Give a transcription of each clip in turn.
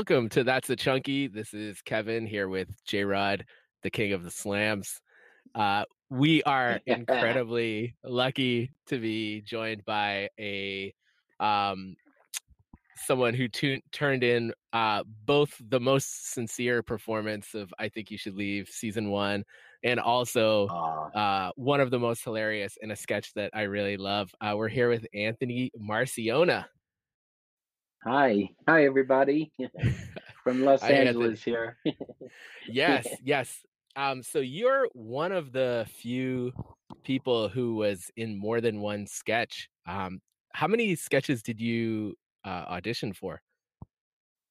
welcome to That's a Chunky. This is Kevin here with J Rod, the king of the slams. Uh, we are incredibly lucky to be joined by a um, someone who tu- turned in uh, both the most sincere performance of I Think You Should Leave season one and also uh, one of the most hilarious in a sketch that I really love. Uh, we're here with Anthony Marciona. Hi, hi everybody from Los Hi, Angeles Anthony. here. Yes, yes. Um, so you're one of the few people who was in more than one sketch. Um, how many sketches did you uh, audition for?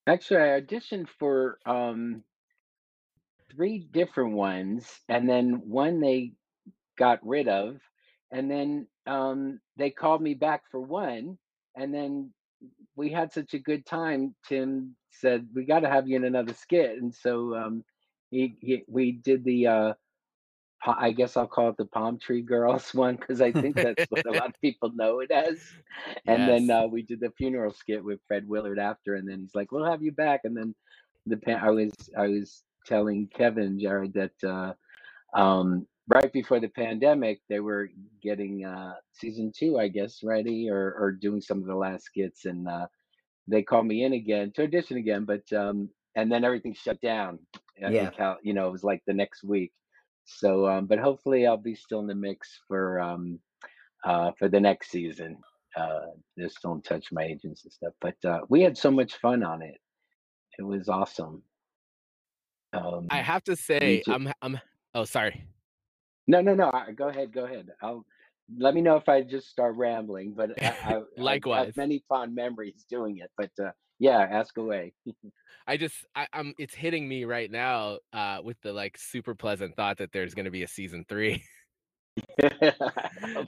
Actually, I auditioned for um, three different ones, and then one they got rid of, and then um, they called me back for one, and then we had such a good time. Tim said we got to have you in another skit, and so um, he, he we did the. Uh, I guess I'll call it the Palm Tree Girls one because I think that's what a lot of people know it as. And then uh, we did the funeral skit with Fred Willard after, and then he's like, "We'll have you back." And then the I was I was telling Kevin Jared that uh, um, right before the pandemic they were getting uh, season two, I guess, ready or or doing some of the last skits, and uh, they called me in again to audition again, but um, and then everything shut down. uh, in Yeah. Cal- you know, it was like the next week. So, um, but hopefully, I'll be still in the mix for um, uh, for the next season. Uh, just don't touch my agents and stuff. But uh, we had so much fun on it. It was awesome. Um, I have to say, I'm, I'm. Oh, sorry. No, no, no. I- Go ahead, go ahead. I'll let me know if I just start rambling. But I, I, I Likewise. have many fond memories doing it. But uh, yeah, ask away. I just, I, I'm. It's hitting me right now uh, with the like super pleasant thought that there's going to be a season three.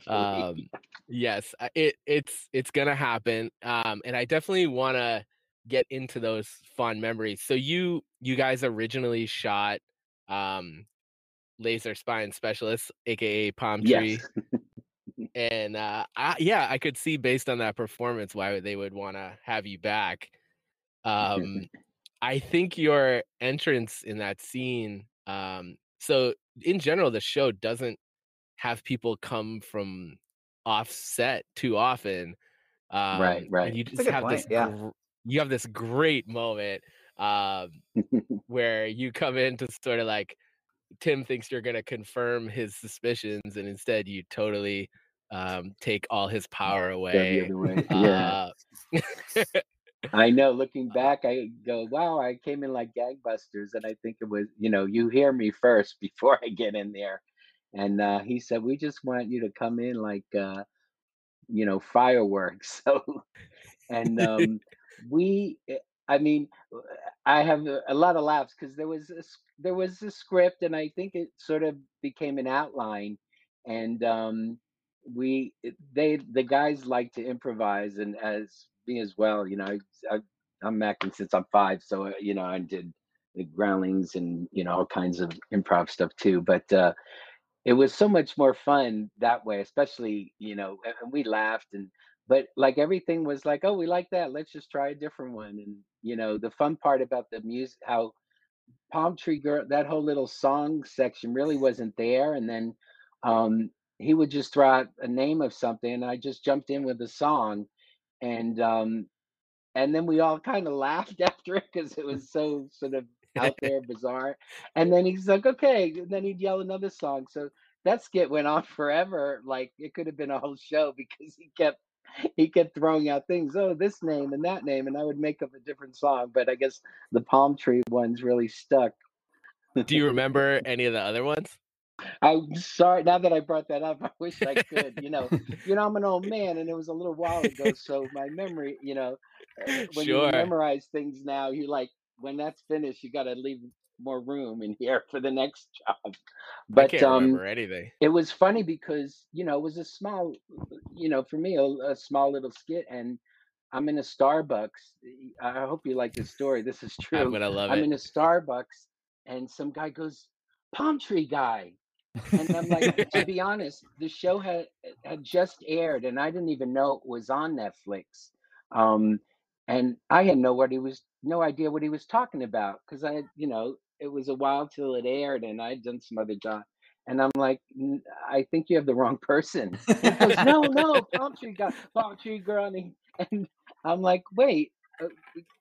Um yes it it's it's gonna happen um and i definitely want to get into those fond memories so you you guys originally shot um laser spine specialist aka palm tree yes. and uh I, yeah i could see based on that performance why they would want to have you back um i think your entrance in that scene um so in general the show doesn't have people come from offset too often um Right, right. you just have this yeah. gr- you have this great moment um where you come in to sort of like Tim thinks you're going to confirm his suspicions, and instead you totally um, take all his power away. Yeah. Uh, I know. Looking back, I go, wow, I came in like gangbusters. And I think it was, you know, you hear me first before I get in there. And uh, he said, we just want you to come in like, uh, you know, fireworks. So, and um, we, eh, I mean, uh, I have a, lot of laughs because there was a, there was a script, and I think it sort of became an outline, and um, we they the guys like to improvise, and as me as well. You know, I, I'm acting since I'm five, so uh, you know I did the groundlings and you know all kinds of improv stuff too, but. uh it was so much more fun that way especially you know and we laughed and but like everything was like oh we like that let's just try a different one and you know the fun part about the music how palm tree girl that whole little song section really wasn't there and then um he would just throw out a name of something and i just jumped in with a song and um and then we all kind of laughed after it because it was so sort of out there, bizarre. And then he's like, okay. And then he'd yell another song. So that skit went on forever. Like it could have been a whole show because he kept he kept throwing out things. Oh, this name and that name, and I would make up a different song. But I guess the palm tree ones really stuck. do you remember any of the other ones? I'm sorry. Now that I brought that up, I wish I could. You know, you know, I'm an old man, and it was a little while ago, so my memory, you know, uh, when you memorize things now, you like when that's finished, you got to leave more room in here for the next job. But um, anything. it was funny because you know it was a small, you know, for me a, a small little skit, and I'm in a Starbucks. I hope you like this story. This is true. I'm gonna love it. I'm in a Starbucks, and some guy goes, "Palm tree guy." And I'm like, to be honest, the show had had just aired, and I didn't even know it was on Netflix. Um, and I had no what he was no idea what he was talking about because I had, you know, it was a while till it aired, and I'd done some other job, and I'm like, "N- I think you have the wrong person. He goes, No, no, palm tree guy, palm tree girl, and, he, and I'm like, Wait, uh,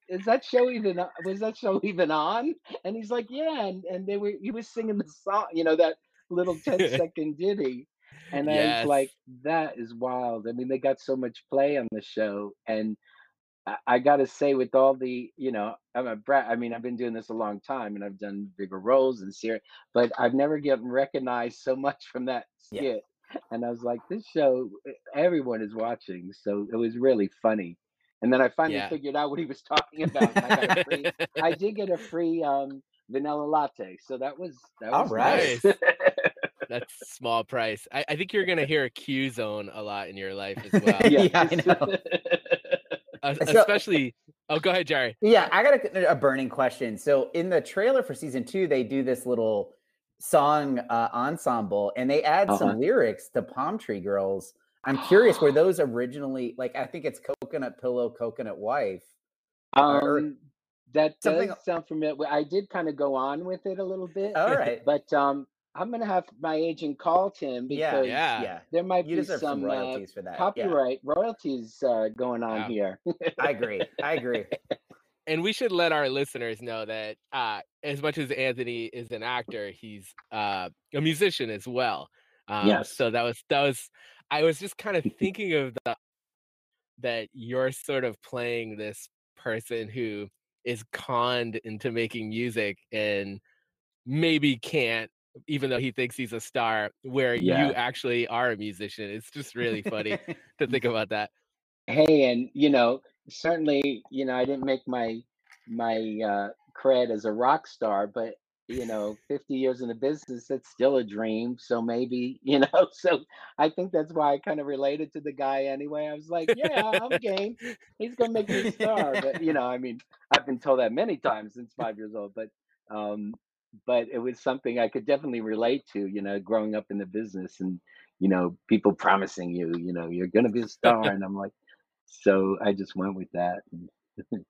is that show even o- was that show even on? And he's like, Yeah, and, and they were he was singing the song, you know, that little 10 second ditty. And I was yes. like, that is wild. I mean, they got so much play on the show, and I, I gotta say, with all the, you know, I'm a brat. I mean, I've been doing this a long time, and I've done bigger roles and serious, but I've never gotten recognized so much from that Yeah. skit. And I was like, this show, eh, everyone is watching, so it was really funny. And then I finally Yeah. figured out what he was talking about, I got a free. I did get a free um, vanilla latte, so that was that was right. nice. Nice. That's small price. I, I think you're gonna hear a Q zone a lot in your life as well. yeah. Yeah, I know. Es- So- Especially oh go ahead, Jerry. Yeah, I got a, a burning question. So in the trailer for season two, they do this little song uh, ensemble, and they add Uh-huh. some lyrics to Palm Tree Girls. I'm curious, were those originally like? I think it's Coconut Pillow, Coconut Wife. Or- Um, that something- does sound familiar. I did kind of go on with it a little bit, All right, but um, I'm gonna have my agent call Tim because Yeah. yeah. there might You be deserve some some uh, royalties for that. Yeah, copyright royalties uh, going on Wow. here. I agree. I agree. And we should let our listeners know that uh, as much as Anthony is an actor, he's uh, a musician as well. Um, Yes. So that was that was. I was just kind of thinking of the that you're sort of playing this person who is conned into making music and maybe can't even though he thinks he's a star where Yeah. you actually are a musician it's just really funny to think about that Hey, and you know, certainly, you know, I didn't make my my uh, cred as a rock star, but you know, 50 years in the business, it's still a dream. So maybe, you know, so I think that's why I kind of related to the guy anyway. I was like, yeah, I'm game. He's gonna make me a star. But you know, I mean, I've been told that many times since five years old, but um, but it was something I could definitely relate to, you know, growing up in the business and you know, people promising you, you know, you're gonna be a star, and I'm like. So I just went with that. and-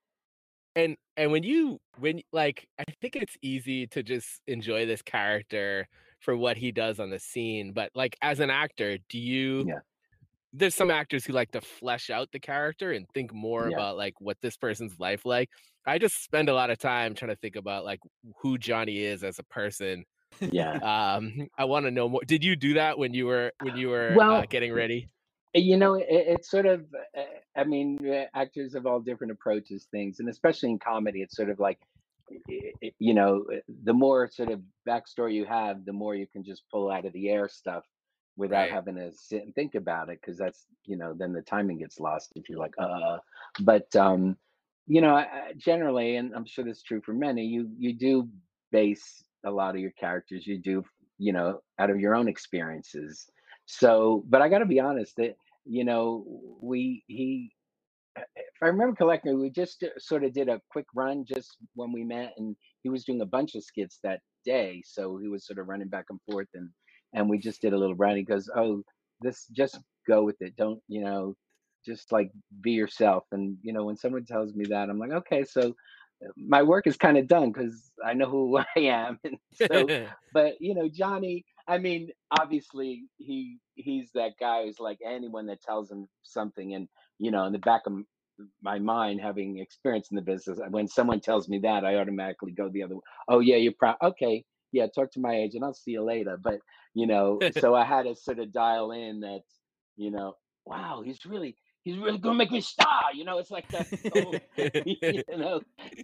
and and when you when like i think it's easy to just enjoy this character for what he does on the scene but like as an actor do you Yeah. There's some actors who like to flesh out the character and think more Yeah. about like what this person's life like. I just spend a lot of time trying to think about like who johnny is as a person. Yeah. um i want to know more. Did you do that when you were when you were uh, Well, getting ready? You know, it, it's sort of, uh, I mean, uh, actors have all different approaches things, and especially in comedy, it's sort of like, you know, uh, the more sort of backstory you have, the more you can just pull out of the air stuff without Right. having to sit and think about it, because that's, you know, then the timing gets lost if you're like, uh. But um, you know, generally, and I'm sure this is true for many, you you do base a lot of your characters, you do, you know, out of your own experiences. So, but I got to be honest that you know we he if I remember correctly, we just uh, sort of did a quick run just when we met, and he was doing a bunch of skits that day, so he was sort of running back and forth, and and we just did a little run. He goes, "Oh, this just go with it. Don't you know, just like be yourself." And you know, when someone tells me that, I'm like, okay, so uh, my work is kind of done because I know who I am, and so but you know johnny i mean obviously he he's that guy who's like anyone that tells him something and you know in the back of my mind having experience in the business when someone tells me that i automatically go the other way oh yeah you're proud okay yeah talk to my agent i'll see you later but you know so i had to sort of dial in that you know wow he's really he's really gonna make me a star you know it's like that you know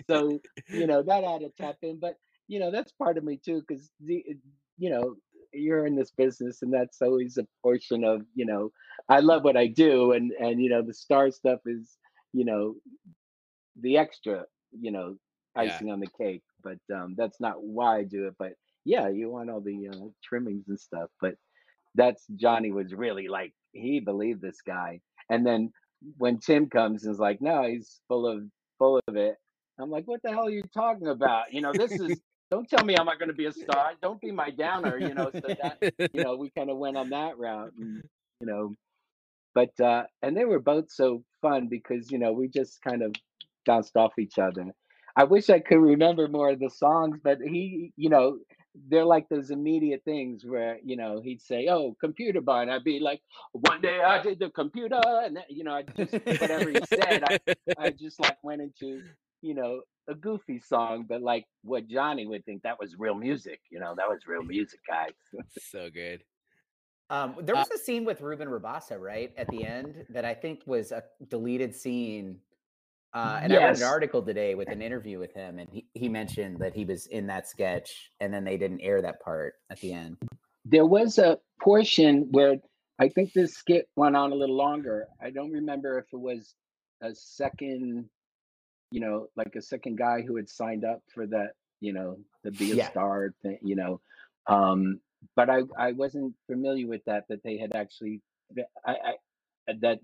so you know that had to tap in but you know that's part of me too because the you know you're in this business and that's always a portion of you know i love what i do and and you know the star stuff is you know the extra you know yeah icing on the cake but um that's not why i do it but yeah you want all the uh, trimmings and stuff but that's Johnny was really like he believed this guy. And then when Tim comes and is like, no, he's full of full of it. I'm like, what the hell are you talking about? You know, this is don't tell me I'm not going to be a star. Don't be my downer. You know, so that you know we kind of went on that route, and you know, but uh, and they were both so fun because you know we just kind of bounced off each other. I wish I could remember more of the songs, but he, you know, they're like those immediate things where you know he'd say, "Oh, computer bar," and I'd be like, "One day I did the computer," and you know, I just whatever he said, I, I just like went into you know a goofy song, but like what Johnny would think that was real music. You know, that was real music, guys. so good. Um, there uh was a scene with Ruben Rabasa, right, at the end that I think was a deleted scene. Uh, and yes. I read an article today with an interview with him, and he, he mentioned that he was in that sketch, and then they didn't air that part at the end. There was a portion where I think this skit went on a little longer. I don't remember if it was a second, you know, like a second guy who had signed up for that, you know, the be a yeah. star thing, you know. Um, but I I wasn't familiar with that that they had actually I, I that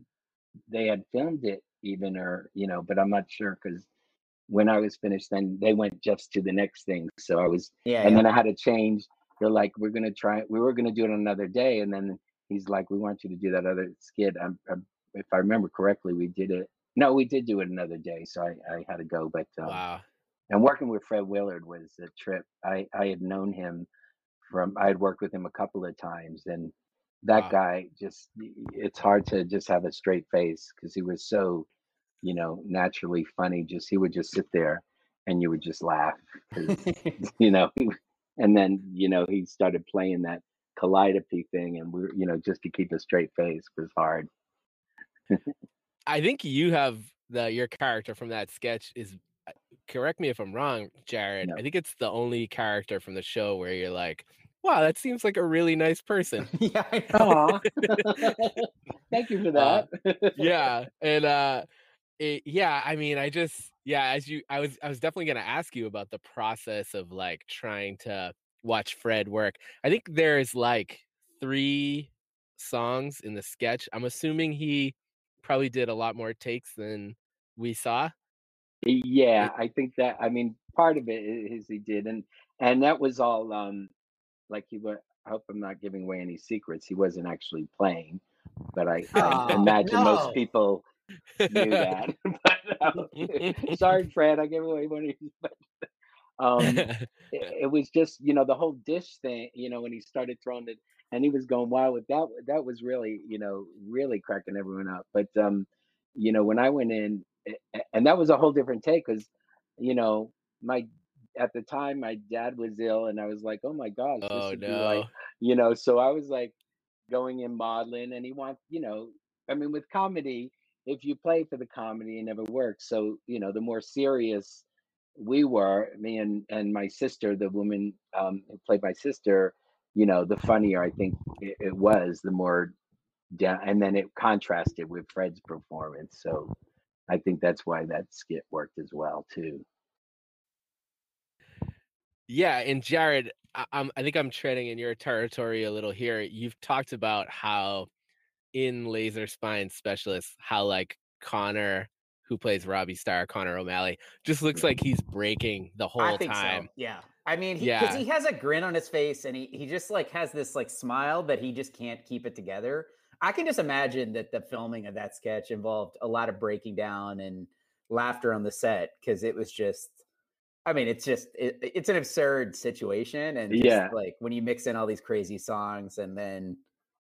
they had filmed it even or you know but I'm not sure because when I was finished then they went just to the next thing. So I was yeah and yeah. then I had to change. They're like we're gonna try we were gonna do it another day. And then he's like we want you to do that other skit. I'm, I'm, if I remember correctly we did it no we did do it another day so I, I had to go but um, wow. and working with Fred Willard was a trip. I I had known him from I had worked with him a couple of times and that wow. guy just it's hard to just have a straight face because he was so you know naturally funny just he would just sit there and you would just laugh you know and then you know he started playing that calliope thing and we are you know just to keep a straight face was hard i think you have the your character from that sketch is uh, correct me if i'm wrong jared no. i think it's the only character from the show where you're like wow, that seems like a really nice person. yeah. Thank you for uh, that. Uh, yeah. And uh it, yeah, I mean, I just yeah, as you I was I was definitely going to ask you about the process of like trying to watch Fred work. I think there's like 3 songs in the sketch. I'm assuming he probably did a lot more takes than we saw. Yeah, I think that I mean part of it is he did and and that was all um like he would. I hope I'm not giving away any secrets. He wasn't actually playing, but I, I oh, imagine no. most people knew that. but, um, sorry, Fred, I gave away one of these. But um, it, it, was just you know the whole dish thing. You know when he started throwing it, and he was going wild with that. That was really you know really cracking everyone up. But um, you know when I went in, and that was a whole different take because you know my at the time my dad was ill and I was like, oh my gosh, this oh, would no. be like, you know, so I was like going in modeling and he wants, you know, I mean, with comedy, if you play for the comedy, it never works. So, you know, the more serious we were, me and, and my sister, the woman um, who played my sister, you know, the funnier I think it, it was, the more down, and then it contrasted with Fred's performance. So I think that's why that skit worked as well, too. Yeah, and Jared, I, I'm I think I'm treading in your territory a little here. You've talked about how in Laser Spine Specialists, how like Connor, who plays Robbie Starr, Connor O'Malley, just looks mm-hmm. like he's breaking the whole time. So. Yeah. I mean, he, yeah. he has a grin on his face and he, he just like has this like smile that he just can't keep it together. I can just imagine that the filming of that sketch involved a lot of breaking down and laughter on the set because it was just I mean, it's just it, it's an absurd situation, and yeah, like when you mix in all these crazy songs and then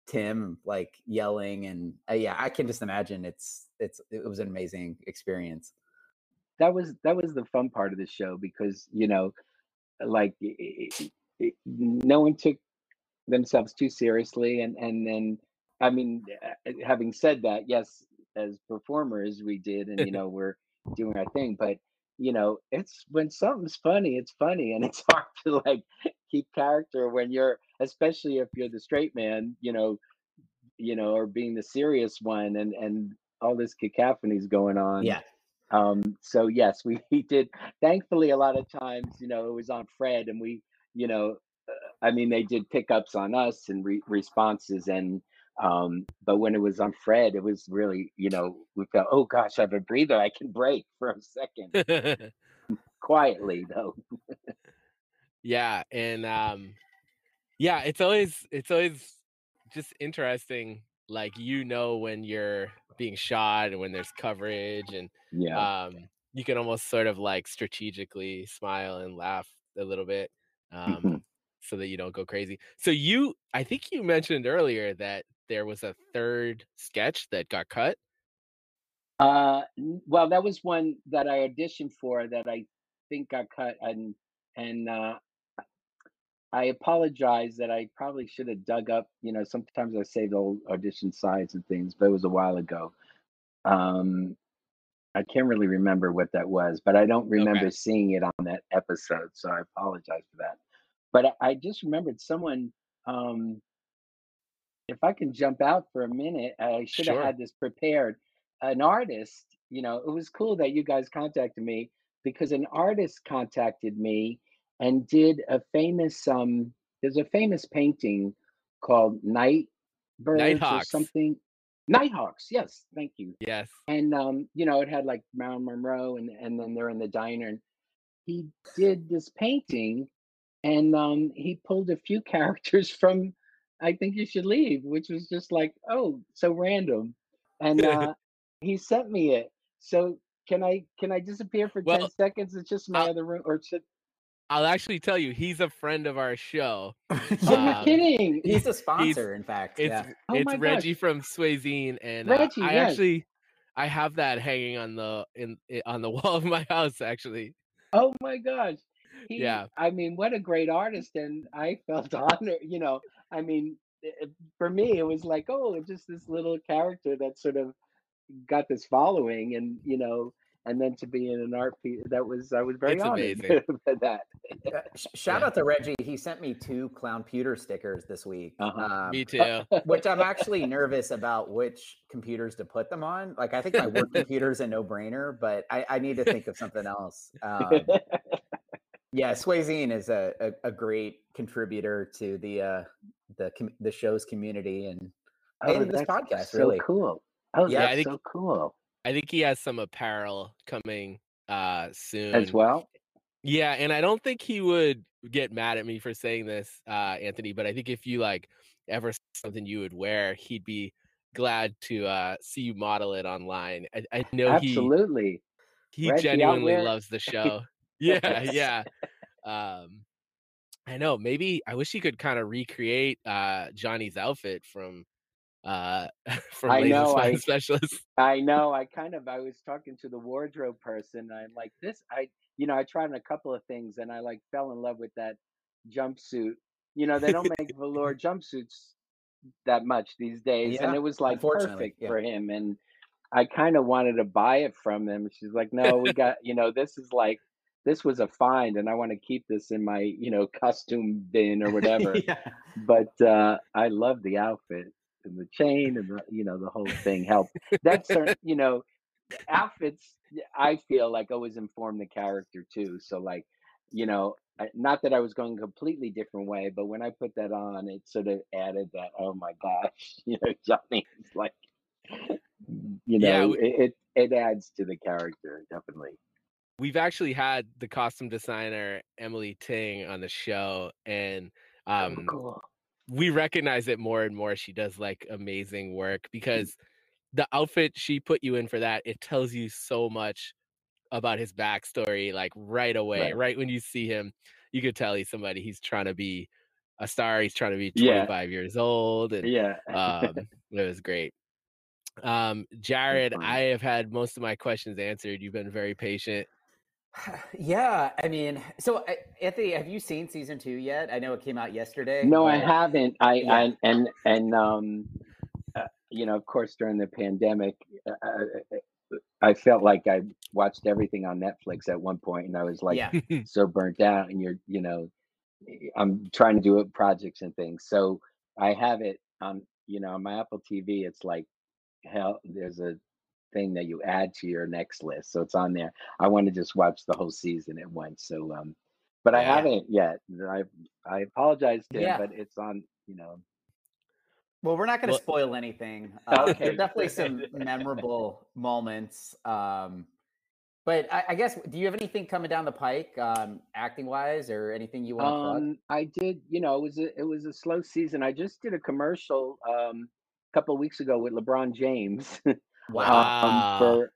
Tim like yelling, and uh, yeah, I can just imagine it's it's it was an amazing experience. That was that was the fun part of the show because you know, like it, it, no one took themselves too seriously, and and then I mean, uh, having said that, yes, as performers we did, and you know we're doing our thing, but you know, it's when something's funny, it's funny, and it's hard to like keep character when you're, especially if you're the straight man, you know, you know, or being the serious one, and and all this cacophony's going on. Yeah. Um. So yes, we, we did. Thankfully, a lot of times, you know, it was on Fred, and we, you know, uh, I mean, they did pickups on us and re- responses, and um, but when it was on Fred, it was really, you know, we felt, oh gosh, I have a breather. I can break for a second. Quietly though. yeah. And um yeah, it's always it's always just interesting. Like you know when you're being shot and when there's coverage and yeah. um you can almost sort of like strategically smile and laugh a little bit um, mm-hmm. so that you don't go crazy. So you, I think you mentioned earlier that there was a third sketch that got cut. Uh, well, that was one that I auditioned for that I think got cut, and and uh, I apologize that I probably should have dug up. You know, sometimes I save old audition sides and things, but it was a while ago. Um, I can't really remember what that was, but I don't remember okay. seeing it on that episode, so I apologize for that. But I, I just remembered someone. Um, if I can jump out for a minute, I should have had this prepared. An artist, you know, it was cool that you guys contacted me because an artist contacted me and did a famous um there's a famous painting called Night Birds or something. Nighthawks, yes, thank you. Yes. And um, you know, it had like Marilyn Monroe and and then they're in the diner and he did this painting and um he pulled a few characters from I think you should leave, which was just like, oh, so random. And uh he sent me it. So can I can I disappear for well, 10 seconds? It's just my I'll, other room or should I'll actually tell you, he's a friend of our show. um, You're kidding. He's a sponsor, in fact. It's yeah. oh it's Reggie gosh. from Swayzine, and uh, I yes. actually I have that hanging on the in on the wall of my house. Actually. Oh my gosh. He, yeah. I mean, what a great artist, and I felt honored. You know, I mean, it, for me, it was like, oh, just this little character that sort of got this following, and you know, and then to be in an art piece that was I was very it's honored for that. Uh, shout yeah. out to Reggie. He sent me two clown pewter stickers this week. Uh-huh. Um, me too. which I'm actually nervous about which computers to put them on. Like I think my work computer is a no brainer, but I, I, need to think of something else. Um, yeah, Swayzine is a, a, a, great contributor to the uh, the the show's community and, oh, and this podcast. So really cool. Oh, yeah, that's think, so cool. I think he has some apparel coming uh soon as well. Yeah, and I don't think he would get mad at me for saying this, uh, Anthony. But I think if you like ever something you would wear, he'd be glad to uh, see you model it online. I, I know absolutely. He he Reggie, genuinely loves the show. Yeah, yeah. Um, I know. Maybe I wish he could kind of recreate uh, Johnny's outfit from uh from I know I specialist. I know. I kind of I was talking to the wardrobe person. I'm like this. I you know I tried on a couple of things and I like fell in love with that jumpsuit. You know they don't make velour jumpsuits that much these days, yeah, and it was like perfect yeah. for him. And I kind of wanted to buy it from them. She's like, no, we got you know this is like this was a find and I want to keep this in my, you know, costume bin or whatever. yeah. But uh I love the outfit and the chain and the you know the whole thing helped. That's you know outfits. I feel like always inform the character too. So like you know not that I was going a completely different way, but when I put that on, it sort of added that. Oh my gosh, you know Johnny is like you know yeah, we, it it adds to the character definitely. We've actually had the costume designer Emily Ting on the show, and um, cool we recognize it more and more. She does like amazing work mm. because the outfit she put you in for that, it tells you so much about his backstory, like right away. Right, right when you see him, you could tell he's somebody he's trying to be a star. He's trying to be 25 yeah. years old. And yeah. um, it was great. Um, Jared, I have had most of my questions answered. You've been very patient. Yeah, I mean, so Anthony, have you seen season two yet? I know it came out yesterday. No, I haven't. I, yeah. I and and um, uh, you know, of course, during the pandemic, uh, uh, uh, I felt like I watched everything on Netflix at one point, and I was like yeah. so burnt out. And you're, you know, I'm trying to do it projects and things, so I have it on, you know, on my Apple TV. It's like hell. There's a thing that you add to your next list. So it's on there. I want to just watch the whole season at once. So um but yeah. I haven't yet. I I apologize to yeah. but it's on, you know. Well, we're not going to well, spoil anything. Uh, okay. There are definitely some memorable moments. Um, but I, I, guess, do you have anything coming down the pike, um, acting wise, or anything you want to plug? Um, I did. You know, it was a, it was a slow season. I just did a commercial um, a couple of weeks ago with LeBron James. Wow. Um, for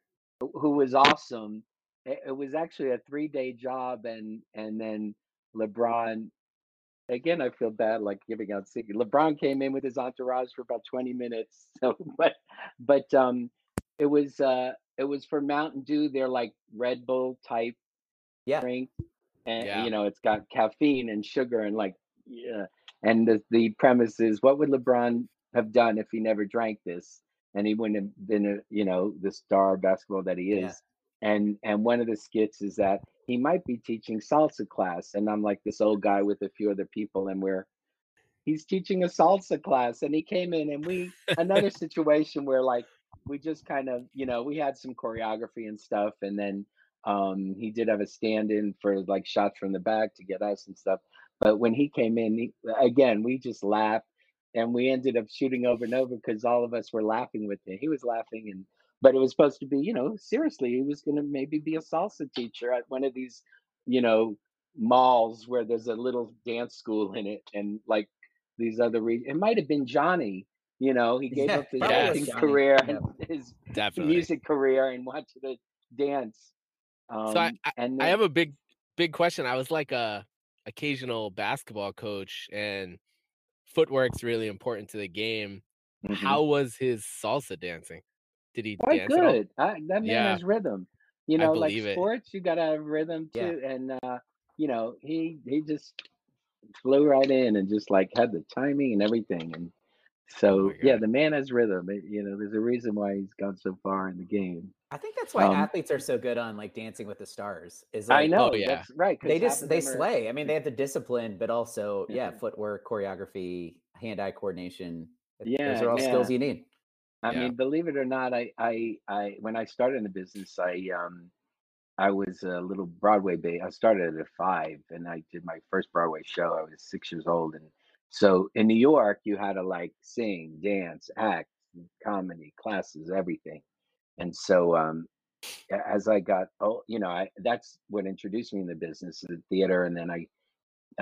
who was awesome. it, it was actually a three day job, and and then LeBron. Again, I feel bad like giving out secret. LeBron came in with his entourage for about 20 minutes. So, but, but um, it was uh, it was for Mountain Dew. They're like Red Bull type yeah. drink, and Yeah. you know it's got caffeine and sugar and like yeah. And the the premise is, what would LeBron have done if he never drank this? And he wouldn't have been, a, you know, the star of basketball that he is. Yeah. And and one of the skits is that he might be teaching salsa class, and I'm like this old guy with a few other people, and we're he's teaching a salsa class, and he came in, and we another situation where like we just kind of you know we had some choreography and stuff, and then um he did have a stand-in for like shots from the back to get us and stuff. But when he came in, he, again we just laughed, and we ended up shooting over and over because all of us were laughing with him. He was laughing and but it was supposed to be, you know, seriously, he was going to maybe be a salsa teacher at one of these, you know, malls where there's a little dance school in it, and like these other. Re- it might have been Johnny. You know, he gave Yeah, up his acting Johnny, career and his Definitely. music career and wanted to dance. Um, So I, I, and I have a big, big question. I was like a occasional basketball coach, and footwork's really important to the game. Mhm. How was his salsa dancing? Did he quite dance at all? good. I, that man Yeah. has rhythm. You know, like believe it. sports, you gotta have rhythm Yeah. too. And uh, you know, he he just flew right in and just like had the timing and everything. And so my yeah, the man has rhythm. It- you know, there's a reason why he's gone so far in the game. I think that's why Um, athletes are so good on like Dancing with the Stars. Is I know. Oh, yeah. Right. they just they are- slay. I mean, they have the discipline, but also yeah, Mhm. footwork, choreography, hand-eye coordination. Yeah, those are all yeah. skills you need. I Yeah. mean, believe it or not, I, I, I, when I started in the business, I, um, I was a little Broadway bait. I started at five, and I did my first Broadway show. I was six years old, and so in New York, you had to like sing, dance, act, comedy classes, everything. And so, um, as I got, oh, you know, I that's what introduced me in the business, the theater, and then I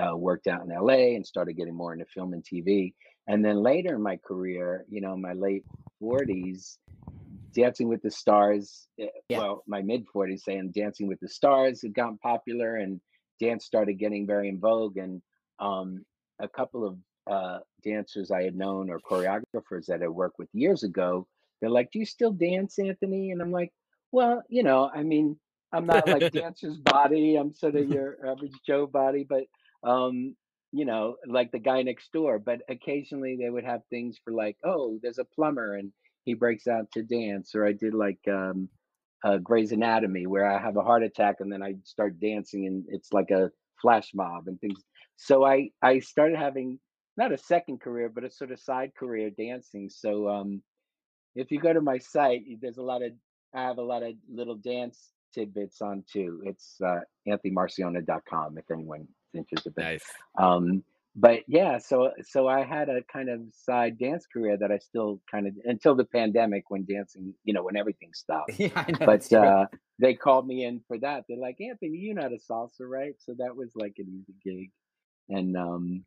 uh, worked out in LA and started getting more into film and TV. And then later in my career, you know, my late 40s, Dancing with the Stars, eh, Yeah. well, my mid 40s, saying Dancing with the Stars had gotten popular and dance started getting very in vogue. And um, a couple of uh, dancers I had known or choreographers that I worked with years ago, they're like, Do you still dance, Anthony? And I'm like, Well, you know, I mean, I'm not like dancer's body. I'm sort of your average Joe body, but um, you know, like the guy next door. But occasionally they would have things for like, oh, there's a plumber and he breaks out to dance. Or I did like um, uh, Grey's Anatomy where I have a heart attack and then I start dancing and it's like a flash mob and things. So I I started having not a second career, but a sort of side career dancing. So um, if you go to my site, there's a lot of I have a lot of little dance tidbits on too. It's uh, anthonymarciona.com if anyone's interested. Nice. um, but yeah, so so I had a kind of side dance career that I still kind of until the pandemic when dancing, you know, when everything stopped. yeah, know. But uh, they called me in for that. They're like, Anthony, you know how to salsa, right? So that was like an easy gig, and um,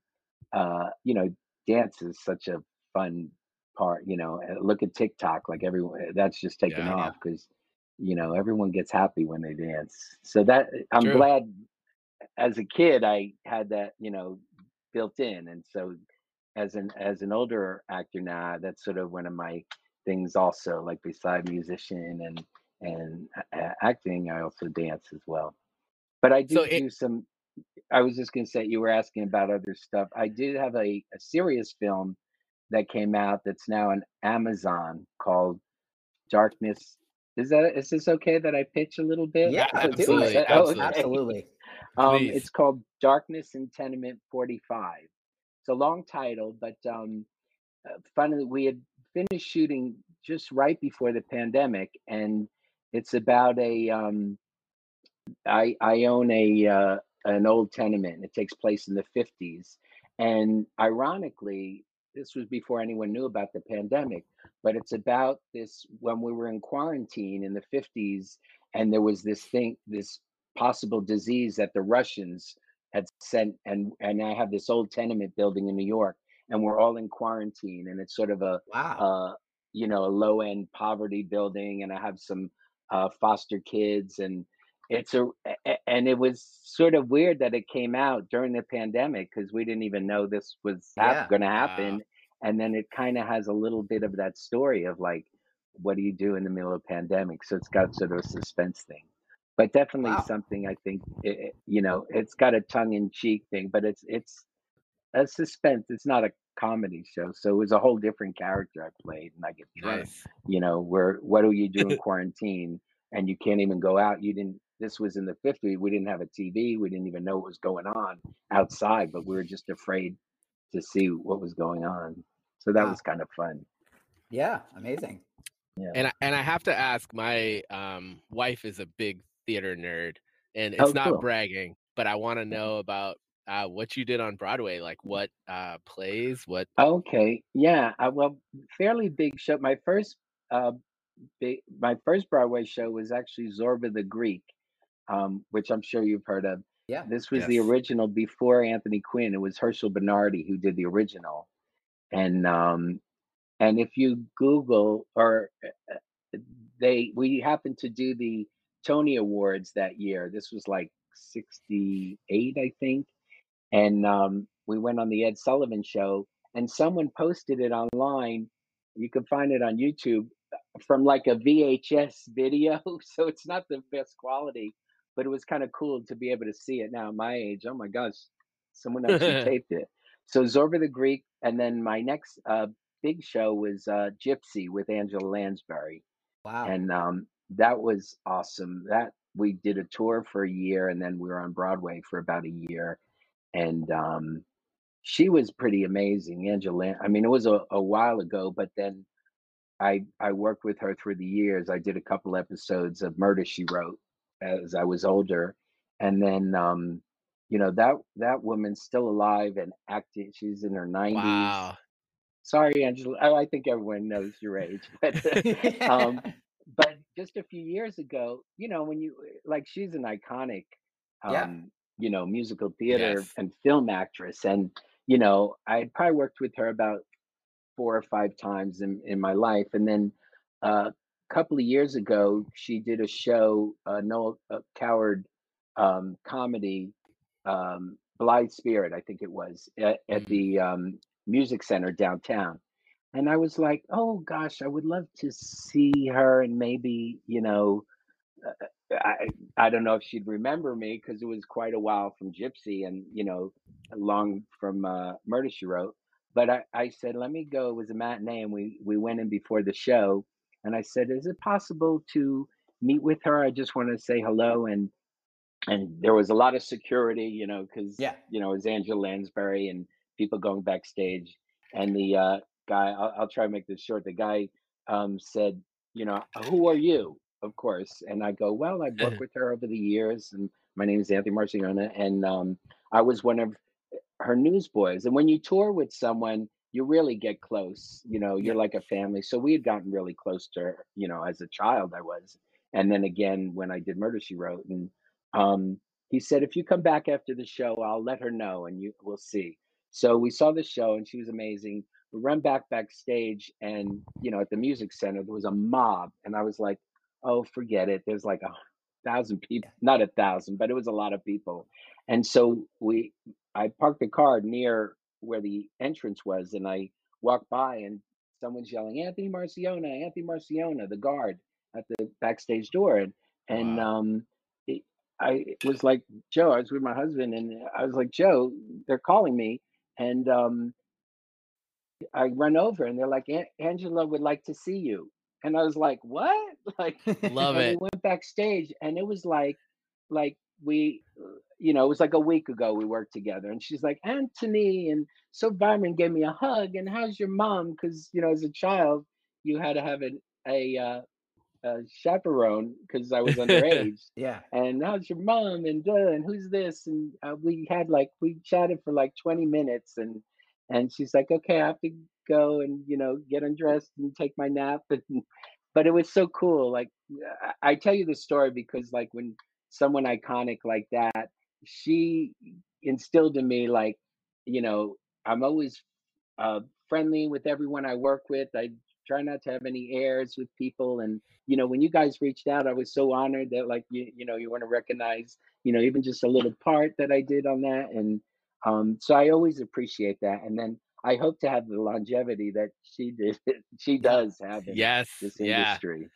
uh, you know, dance is such a fun part. You know, uh, look at TikTok, like everyone that's just taking Yeah. off because you know everyone gets happy when they dance. So that I'm True. glad as a kid I had that, you know, built in, and so as an as an older actor now, that's sort of one of my things also. Like beside musician and and uh, acting, I also dance as well. But I do So it- do some. I was just gonna say you were asking about other stuff. I did have a, a serious film that came out that's now on Amazon called Darkness. Is that is this okay that I pitch a little bit? yeah, So- do absolutely. Oh, absolutely. okay. absolutely. Um, it's called Darkness in Tenement 45. It's a long title, but um, uh, finally we had finished shooting just right before the pandemic, and it's about a. Um, I I own a uh, an old tenement. It takes place in the 50s, and ironically, this was before anyone knew about the pandemic. But it's about this when we were in quarantine in the 50s, and there was this thing, this possible disease that the Russians had sent, and and I have this old tenement building in New York, and we're all in quarantine, and it's sort of a Wow. uh, you know, a low end poverty building, and I have some uh, foster kids, and it's a and it was sort of weird that it came out during the pandemic because we didn't even know this was yeah. going to happen. Wow. And then it kind of has a little bit of that story of like, what do you do in the middle of pandemic? So it's got sort of a suspense thing, but definitely wow. something I think it, you know it's got a tongue in cheek thing, but it's it's a suspense. It's not a comedy show, so it was a whole different character I played, and I get drunk. Nice. You know, where what do you do in quarantine? and you can't even go out. You didn't this was in the 50s. We didn't have a TV. We didn't even know what was going on outside, but we were just afraid to see what was going on. So that wow. was kind of fun. Yeah, amazing. Yeah. And I, and I have to ask, my um, wife is a big theater nerd, and it's oh, not cool. bragging, but I want to know about uh, what you did on Broadway, like what uh, plays, what. Okay, yeah, uh, well, fairly big show. My first, uh, big, my first Broadway show was actually Zorba the Greek, um, which I'm sure you've heard of. Yeah. This was yes. the original before Anthony Quinn. It was Herschel Bernardi who did the original. And um, and if you Google or uh, uh, they we happened to do the Tony Awards that year. This was like 68, I think. And um, we went on the Ed Sullivan show and someone posted it online. You can find it on YouTube uh, from like a VHS video. So it's not the best quality, but it was kind of cool to be able to see it now at my age. Oh my gosh, someone actually taped it. So Zorba the Greek, and then my next uh, big show was uh, Gypsy with Angela Lansbury. Wow. And um, that was awesome. That we did a tour for a year, and then we were on Broadway for about a year, and um, she was pretty amazing, Angela. I mean, it was a, a while ago, but then I I worked with her through the years. I did a couple episodes of Murder She Wrote, as I was older, and then um, you know that that woman's still alive and acting. She's in her nineties. Wow. Sorry, Angela. Oh, I think everyone knows your age, but um, but just a few years ago, you know, when you like, she's an iconic, um, yeah. you know, musical theater yes. and film actress, and you know, I had probably worked with her about four or five times in in my life, and then uh, couple of years ago, she did a show, uh, Noel uh, Coward um, comedy, um, Blithe Spirit, I think it was, at, at mm-hmm. the um, Music Center downtown. And I was like, oh gosh, I would love to see her and maybe, you know, uh, I, I don't know if she'd remember me because it was quite a while from Gypsy and, you know, long from uh, Murder She Wrote. But I, I said, let me go. It was a matinee and we, we went in before the show and I said, "Is it possible to meet with her? I just want to say hello." And and there was a lot of security, you know, because yeah, you know, it was Angela Lansbury and people going backstage. And the uh, guy, I'll, I'll try to make this short. The guy um, said, "You know, who are you?" Of course, and I go, "Well, I've worked with her over the years, and my name is Anthony Marciona, and um, I was one of her newsboys. And when you tour with someone, you really get close. You know, you're like a family. So we had gotten really close to her, you know, as a child I was. And then again when I did Murder She Wrote. And um, he said, if you come back after the show, I'll let her know and you we'll see. So we saw the show and she was amazing. We run back backstage and you know, at the music center there was a mob. And I was like, oh, forget it. There's like a thousand people, not a thousand, but it was a lot of people. And so we I parked the car near where the entrance was, and I walked by, and someone's yelling, "Anthony Marciona, Anthony Marciona!" The guard at the backstage door, and and wow. um, it, I was like, Joe, I was with my husband, and I was like, Joe, they're calling me, and um, I run over, and they're like, Angela would like to see you, and I was like, what? Like, love it. We went backstage, and it was like, like we you know, it was like a week ago we worked together, and she's like, Anthony, and so Byron gave me a hug, and how's your mom? Because you know, as a child, you had to have a a, uh, a chaperone because I was underage. yeah. And how's your mom? And uh, and who's this? And uh, we had like we chatted for like twenty minutes, and and she's like, okay, I have to go and you know get undressed and take my nap, and but it was so cool. Like I tell you the story because like when someone iconic like that she instilled in me like you know i'm always uh, friendly with everyone i work with i try not to have any airs with people. And you know, when you guys reached out, I was so honored that like you you know you want to recognize you know even just a little part that I did on that, and um, so I always appreciate that. And then I hope to have the longevity that she did. she does have in yes, this industry. Yeah.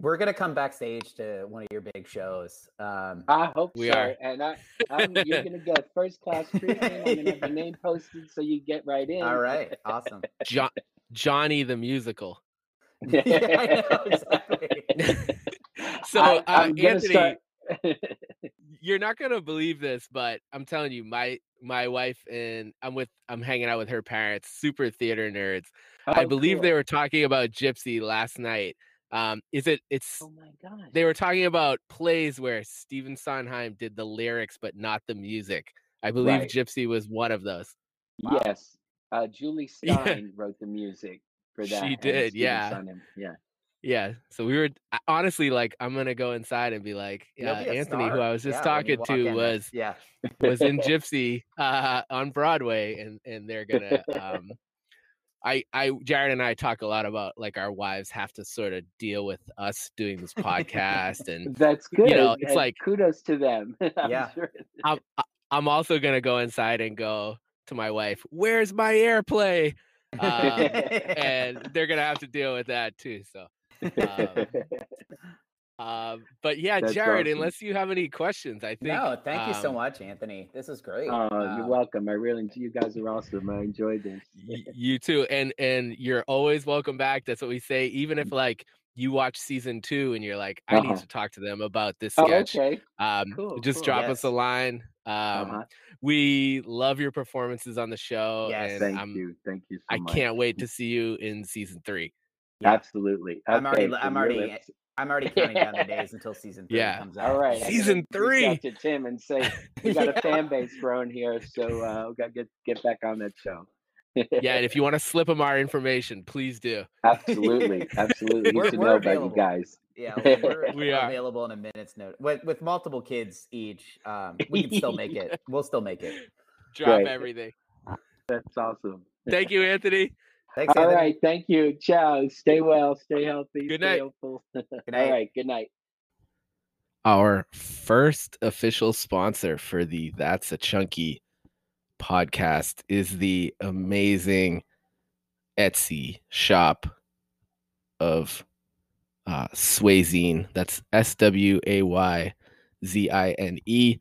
We're gonna come backstage to one of your big shows. Um, I hope we so. are, and I, I'm, you're gonna get first class treatment. I'm gonna have the name posted so you get right in. All right, awesome. Jo- Johnny the musical. yeah, I know exactly. so, I, uh, Anthony, start... you're not gonna believe this, but I'm telling you, my my wife and I'm with I'm hanging out with her parents, super theater nerds. Oh, I believe cool. they were talking about Gypsy last night um, is it? It's. Oh my god! They were talking about plays where Stephen Sondheim did the lyrics but not the music. I believe right. Gypsy was one of those. Wow. Yes, uh, Jule Styne yeah. wrote the music for that. She did, yeah, Sondheim. yeah. Yeah, so we were honestly like, I'm gonna go inside and be like, uh, be Anthony, star. who I was just yeah, talking to, was yeah was in Gypsy uh, on Broadway, and and they're gonna um, I, I, Jared and I talk a lot about like our wives have to sort of deal with us doing this podcast, and that's good. You know, it's and like kudos to them. I'm yeah, sure. I'm, I'm also gonna go inside and go to my wife. Where's my airplay? Um, and they're gonna have to deal with that too. So, um, um, but yeah, That's Jared, awesome. unless you have any questions, I think. No, thank you so um much, Anthony. This is great. Oh, uh, you're welcome. I really, you guys are awesome. I enjoyed this. you too, and and you're always welcome back. That's what we say. Even if like you watch season two and you're like, I uh-huh. need to talk to them about this sketch. Oh, okay. Um, cool, just cool. drop yes. us a line. Um, uh-huh. we love your performances on the show. Yes, thank I'm, you, thank you. So I much. can't wait to see you in season three. Yeah. Absolutely. Okay. I'm already. I'm already. I'm already counting down the days until season three yeah. comes out. All right, season three. to Tim and say we got yeah. a fan base growing here, so uh, we got to get get back on that show. yeah, and if you want to slip them our information, please do. Absolutely, absolutely. Need to know about you guys. Yeah, we're, we are available in a minute's notice. With, with multiple kids each, um, we can still make it. We'll still make it. Drop everything. That's awesome. Thank you, Anthony. Thanks. All right. Thank you. Ciao. Stay well. Stay healthy. Good night. good night. All right. Good night. Our first official sponsor for the That's a Chunky podcast is the amazing Etsy shop of uh, Swayzine. That's S W A Y Z I N E.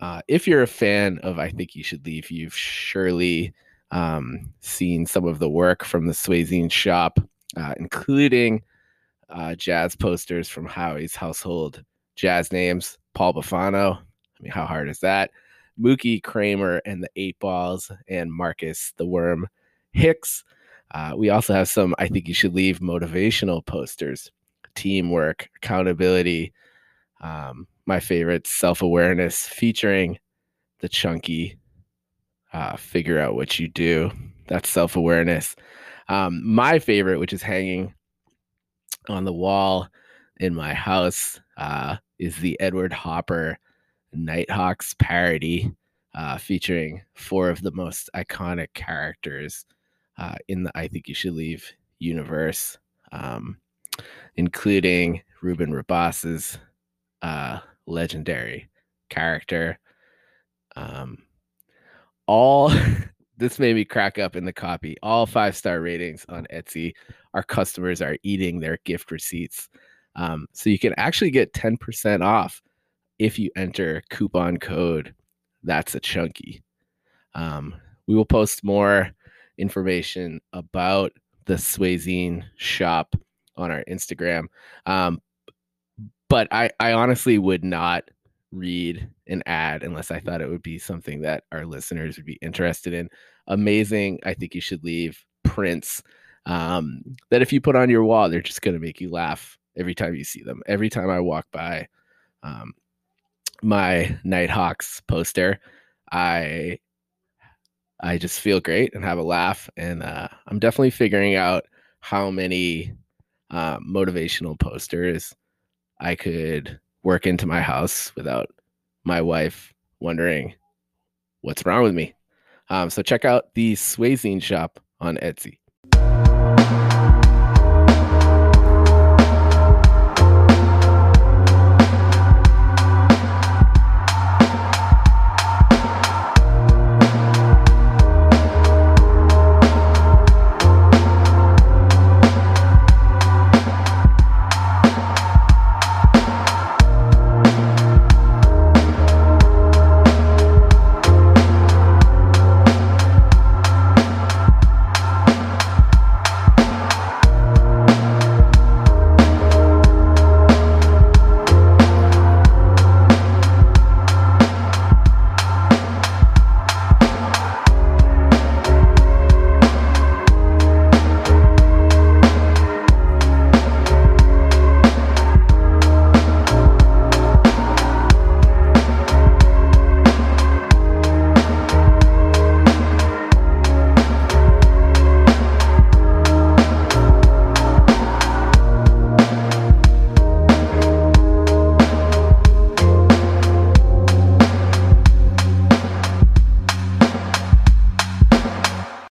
Uh, if you're a fan of I Think You Should Leave, you've surely um, seen some of the work from the Swayzine shop, uh, including uh, jazz posters from Howie's household jazz names, Paul Bufano. I mean, how hard is that? Mookie Kramer and the Eight Balls, and Marcus the Worm Hicks. Uh, we also have some, I think you should leave motivational posters, teamwork, accountability. Um, my favorite, self awareness, featuring the chunky uh, figure out what you do. That's self awareness. Um, my favorite, which is hanging on the wall in my house, uh, is the Edward Hopper Nighthawks parody, uh, featuring four of the most iconic characters uh, in the I Think You Should Leave universe, um, including Ruben Rabasa's uh, legendary character. Um, all this made me crack up in the copy. All five star ratings on Etsy. Our customers are eating their gift receipts. Um, so you can actually get 10% off if you enter coupon code that's a chunky. Um, we will post more information about the Swayzine shop on our Instagram. Um, but I, I honestly would not read an ad unless I thought it would be something that our listeners would be interested in. Amazing. I think you should leave prints um, that if you put on your wall, they're just going to make you laugh every time you see them. Every time I walk by um, my Nighthawks poster, I I just feel great and have a laugh. And uh, I'm definitely figuring out how many uh, motivational posters I could work into my house without my wife wondering what's wrong with me. Um, so check out the Swayzine shop on Etsy.